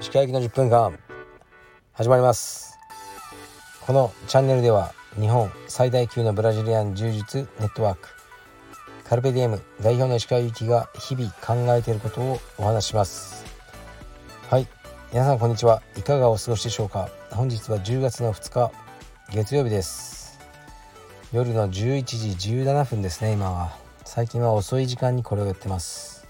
石川行の10分間始まります。このチャンネルでは日本最大級のブラジリアン柔術ネットワークカルペディエム代表の石川由紀が日々考えていることをお話します。はい。皆さんこんにちは。いかがお過ごしでしょうか。本日は10月の2日月曜日です。夜の11時17分ですね今は。最近は遅い時間にこれをやってます。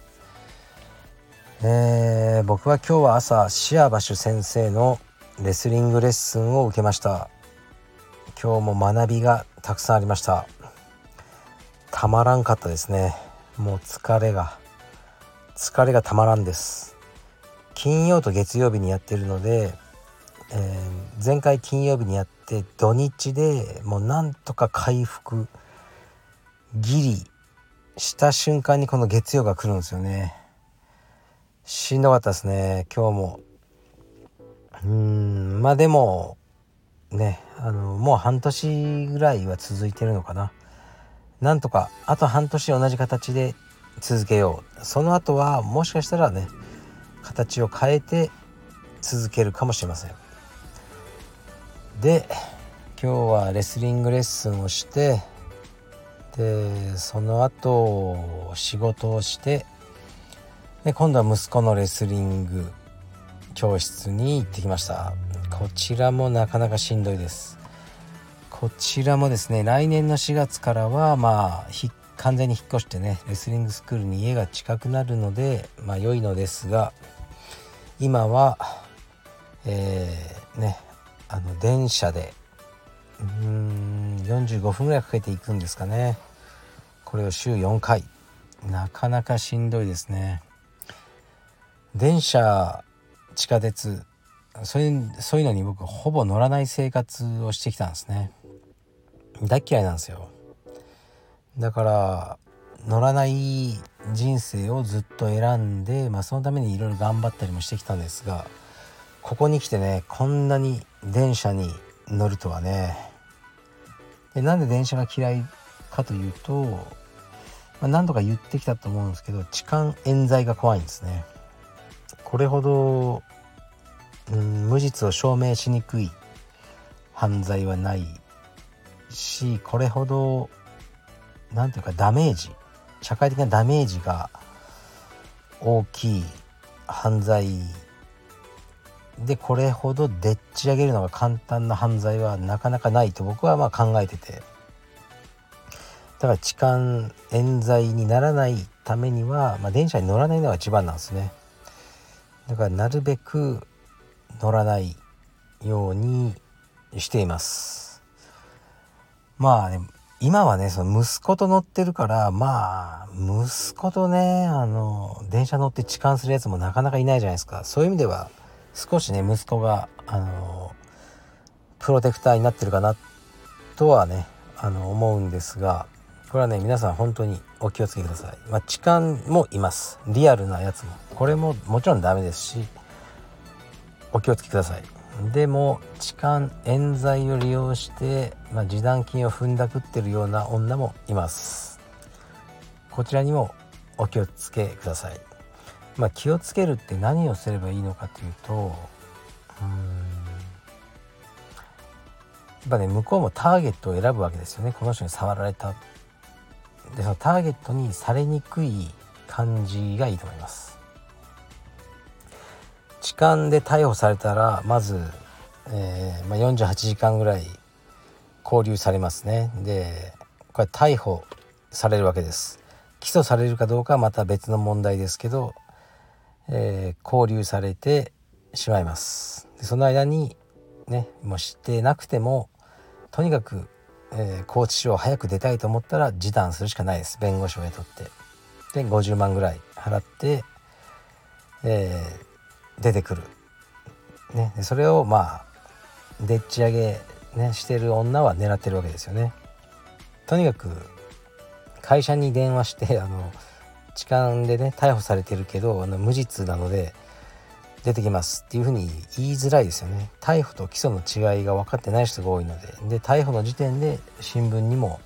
えー、僕は今日は朝シアバシュ先生のレスリングレッスンを受けました。今日も学びがたくさんありました。たまらんかったですね。もう疲れが疲れがたまらんです。金曜と月曜日にやってるので、えー、前回金曜日にやって土日でもうなんとか回復ギリした瞬間にこの月曜が来るんですよね。しんどかったですね。今日も。うん。まあでもねあのもう半年ぐらいは続いてるのかな。なんとかあと半年同じ形で続けよう。その後はもしかしたらね形を変えて続けるかもしれません。で今日はレスリングレッスンをしてでその後仕事をしてで今度は息子のレスリング教室に行ってきました。こちらもなかなかしんどいです。こちらもですね来年の4月からはまあ完全に引っ越してねレスリングスクールに家が近くなるのでまあ良いのですが今はえー、ねあの電車でうーん45分ぐらいかけて行くんですかね。これを週4回。なかなかしんどいですね。電車地下鉄。そういうそういうのに僕ほぼ乗らない生活をしてきたんですね。大嫌いなんですよ。だから乗らない人生をずっと選んで、まあ、そのためにいろいろ頑張ったりもしてきたんですがここに来てねこんなに電車に乗るとはね。でなんで電車が嫌いかというと、まあ、何度か言ってきたと思うんですけど痴漢冤罪が怖いんですね。これほどうん無実を証明しにくい犯罪はないしこれほど何ていうかダメージ社会的なダメージが大きい犯罪でこれほどでっち上げるのが簡単な犯罪はなかなかないと僕はまあ考えてて。だから痴漢冤罪にならないためには、まあ、電車に乗らないのが一番なんですね。だからなるべく乗らないようにしています。まあね今はねその息子と乗ってるからまあ息子とねあの電車乗って痴漢するやつもなかなかいないじゃないですか。そういう意味では少しね息子があのプロテクターになってるかなとはねあの思うんですが。これはね皆さん本当にお気をつけください、まあ、痴漢もいます。リアルなやつも。これももちろんダメですしお気をつけください。でも痴漢冤罪を利用して、まあ、示談金を踏んだくってるような女もいます。こちらにもお気をつけください。まあ、気をつけるって何をすればいいのかというとうやっぱね向こうもターゲットを選ぶわけですよね。この人に触られた。でそのターゲットにされにくい感じがいいと思います。痴漢で逮捕されたらまず、えーまあ、48時間ぐらい拘留されますね。でこれ逮捕されるわけです。起訴されるかどうかはまた別の問題ですけど、えー、拘留されてしまいます。でその間にねもう知ってなくてもとにかく、えー、拘置所を早く出たいと思ったら示談するしかないです。弁護士を雇って。で50万ぐらい払って、えー、出てくる、ね、それをまあでっち上げ、ね、してる女は狙ってるわけですよね。とにかく会社に電話してあの痴漢でね逮捕されてるけどあの無実なので出てきますっていうふうに言いづらいですよね。逮捕と起訴の違いが分かってない人が多いので。で逮捕の時点で新聞にも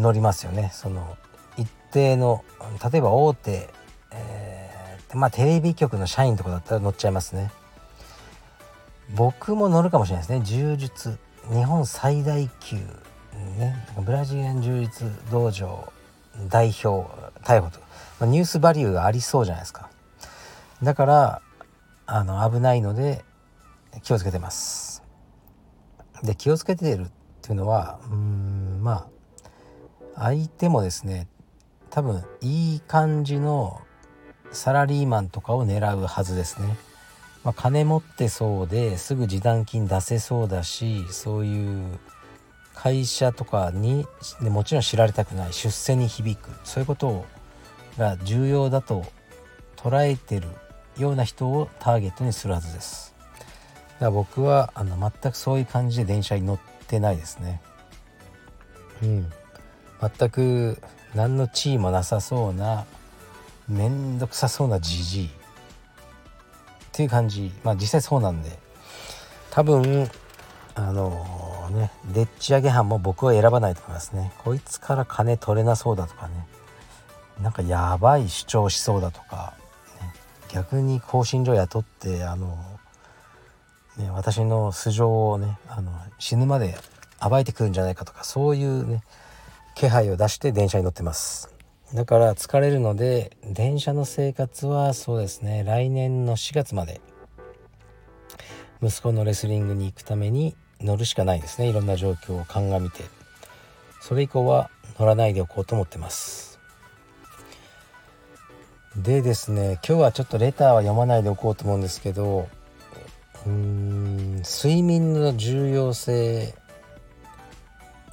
載りますよね。その一定の例えば大手、えー、まあテレビ局の社員とかだったら乗っちゃいますね。僕も乗るかもしれないですね。柔術。日本最大級ね。ブラジリアン柔術道場代表逮捕と。まあ、ニュースバリューがありそうじゃないですか。だからあの危ないので気をつけてます。で気をつけてるっていうのはうんまあ相手もですね多分いい感じのサラリーマンとかを狙うはずですね、まあ、金持ってそうですぐ示談金出せそうだしそういう会社とかにでもちろん知られたくない出世に響くそういうことが重要だと捉えてるような人をターゲットにするはずです。だから僕はあの全くそういう感じで電車に乗ってないですね。うん。全く何の地位もなさそうな面倒くさそうなじじい。っていう感じ。まあ実際そうなんで。多分あのねでっち上げ班も僕は選ばないと思いますね。こいつから金取れなそうだとかね。なんかやばい主張しそうだとか、ね、逆に更新所雇ってあの、ね、私の素性をねあの死ぬまで暴いてくるんじゃないかとかそういうね気配を出して電車に乗ってます。だから疲れるので電車の生活はそうですね来年の4月まで息子のレスリングに行くために乗るしかないですね。いろんな状況を鑑みて。それ以降は乗らないでおこうと思ってます。でですね今日はちょっとレターは読まないでおこうと思うんですけどうーん睡眠の重要性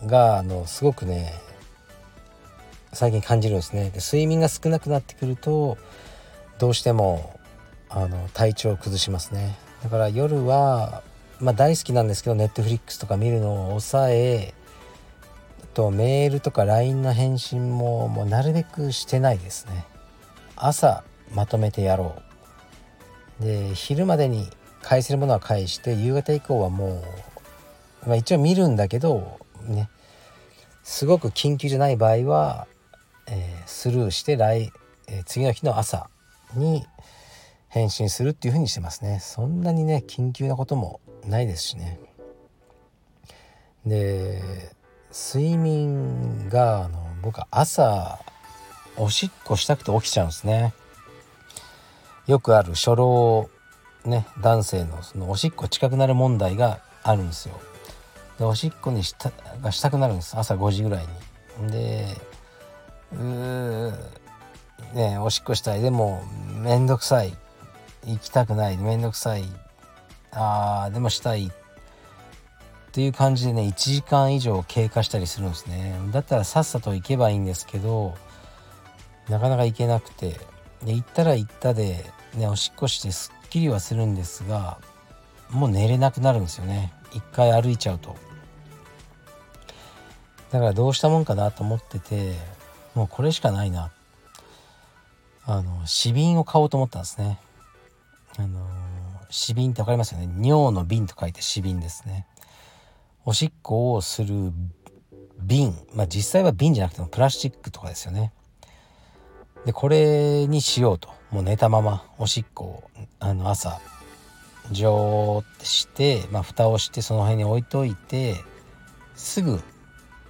があのすごくね最近感じるんですね。で睡眠が少なくなってくるとどうしてもあの体調を崩しますね。だから夜は、まあ、大好きなんですけどネットフリックスとか見るのを抑えとメールとか LINE の返信ももうなるべくしてないですね。朝まとめてやろう。で昼までに返せるものは返して夕方以降はもう、まあ、一応見るんだけどねすごく緊急じゃない場合は、えー、スルーして来、えー、次の日の朝に返信するっていう風にしてますね。そんなにね緊急なこともないですしね。で睡眠があの僕は朝おしっこしたくて起きちゃうんですね。よくある初老ね男性のそのおしっこ近くなる問題があるんですよ。でおしっこにしたがしたくなるんです。朝5時ぐらいに。でうーねおしっこしたい。でもめんどくさい。行きたくない。めんどくさい。あーでもしたい。っていう感じでね1時間以上経過したりするんですね。だったらさっさと行けばいいんですけどなかなか行けなくて。で行ったら行ったで、ね、おしっこしてすっきりはするんですがもう寝れなくなるんですよね。一回歩いちゃうと。だからどうしたもんかなと思っててもうこれしかないな。あの死瓶を買おうと思ったんですね。あの死瓶って分かりますよね。尿の瓶と書いて死瓶ですね。おしっこをする瓶。まあ実際は瓶じゃなくてもプラスチックとかですよね。でこれにしようと。もう寝たままおしっこをあの朝ジョーってして、まあ、蓋をしてその辺に置いといてすぐ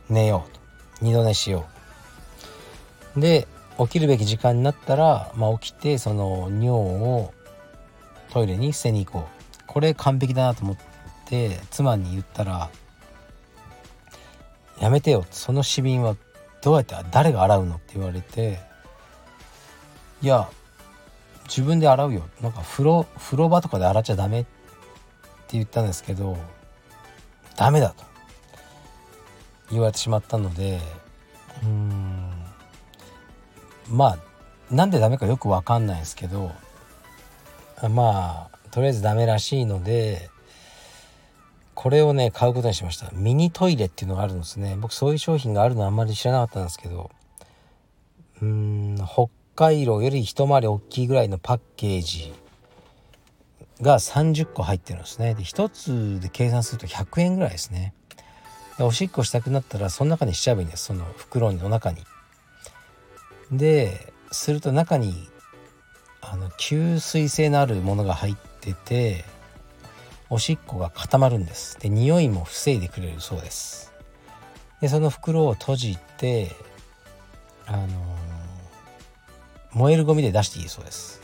寝ようと。二度寝しよう。で起きるべき時間になったら、まあ、起きてその尿をトイレに捨てに行こう。これ完璧だなと思って妻に言ったら「やめてよ」その紙瓶はどうやって誰が洗うのって言われていや自分で洗うよ。なんか風呂風呂場とかで洗っちゃダメって言ったんですけどダメだと。言われてしまったのでうん。まあなんでダメかよく分かんないですけどまあとりあえずダメらしいのでこれをね買うことにしました。ミニトイレっていうのがあるんですね。僕そういう商品があるのあんまり知らなかったんですけどうーん北海道より一回り大きいぐらいのパッケージが30個入ってるんですね。で1つで計算すると100円ぐらいですね。でおしっこしたくなったらその中にしちゃえばいいんです。その袋の中に。ですると中にあの吸水性のあるものが入ってておしっこが固まるんです。で匂いも防いでくれるそうです。でその袋を閉じてあの、燃えるゴミで出していいそうです。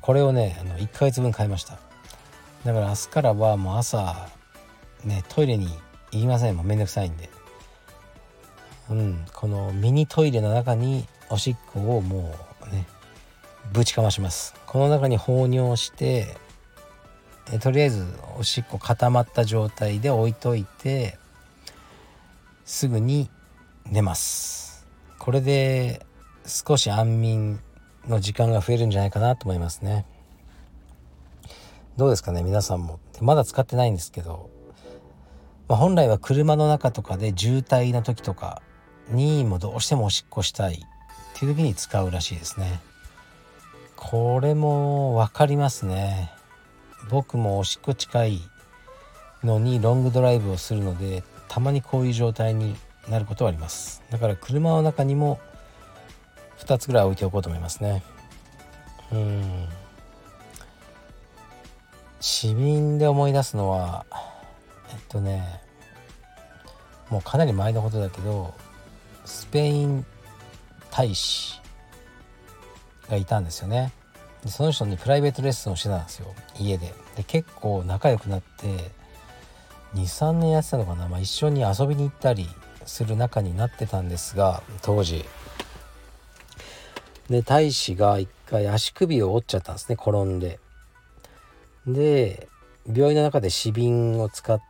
これをねあの1ヶ月分買いました。だから明日からはもう朝ねトイレに行きません。もうめんどくさいんで。うんこのミニトイレの中におしっこをもうねぶちかまします。この中に放尿してえとりあえずおしっこ固まった状態で置いといてすぐに寝ます。これで少し安眠の時間が増えるんじゃないかなと思いますね。どうですかね皆さんも。まだ使ってないんですけど、まあ、本来は車の中とかで渋滞の時とかにもどうしてもおしっこしたいっていう時に使うらしいですね。これも分かりますね。僕もおしっこ近いのにロングドライブをするのでたまにこういう状態になることはあります。だから車の中にも2つぐらい置いておこうと思いますね。うん。死瓶で思い出すのはえっとねもうかなり前のことだけどスペイン大使がいたんですよね。でその人にプライベートレッスンをしてたんですよ。家で。で結構仲良くなって23年やってたのかな、まあ、一緒に遊びに行ったりする仲になってたんですが当時。で大使が一回足首を折っちゃったんですね転んで。で病院の中で死瓶を使っ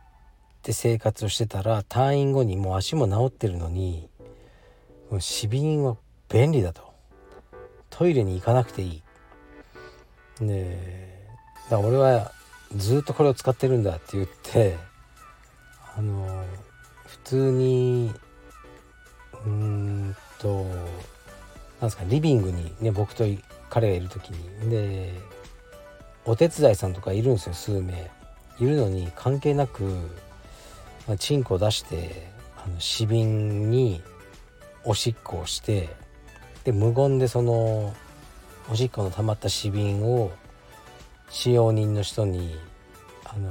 て生活をしてたら退院後にもう足も治ってるのに死瓶は便利だと。トイレに行かなくていい。でだから俺はずっとこれを使ってるんだって言ってあの普通にうんとなんすかリビングにね僕と彼がいる時に。でお手伝いさんとかいるんですよ数名。いるのに関係なく、まあ、チンコ出してあの死瓶におしっこをしてで無言でそのおしっこの溜まった死瓶を使用人の人にあの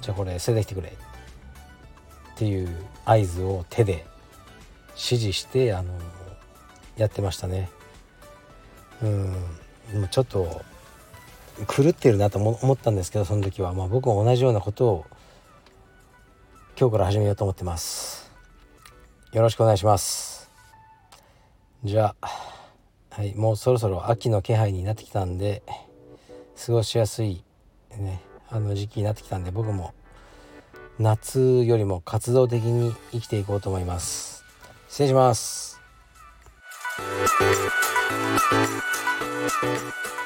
じゃあこれ捨ててきてくれ。っていう合図を手で指示してあのやってましたね。うん。ちょっと狂ってるなと思ったんですけどその時は、まあ、僕も同じようなことを今日から始めようと思ってます。よろしくお願いします。じゃあはいもうそろそろ秋の気配になってきたんで過ごしやすいねあの時期になってきたんで僕も夏よりも活動的に生きていこうと思います。失礼します。Thank you.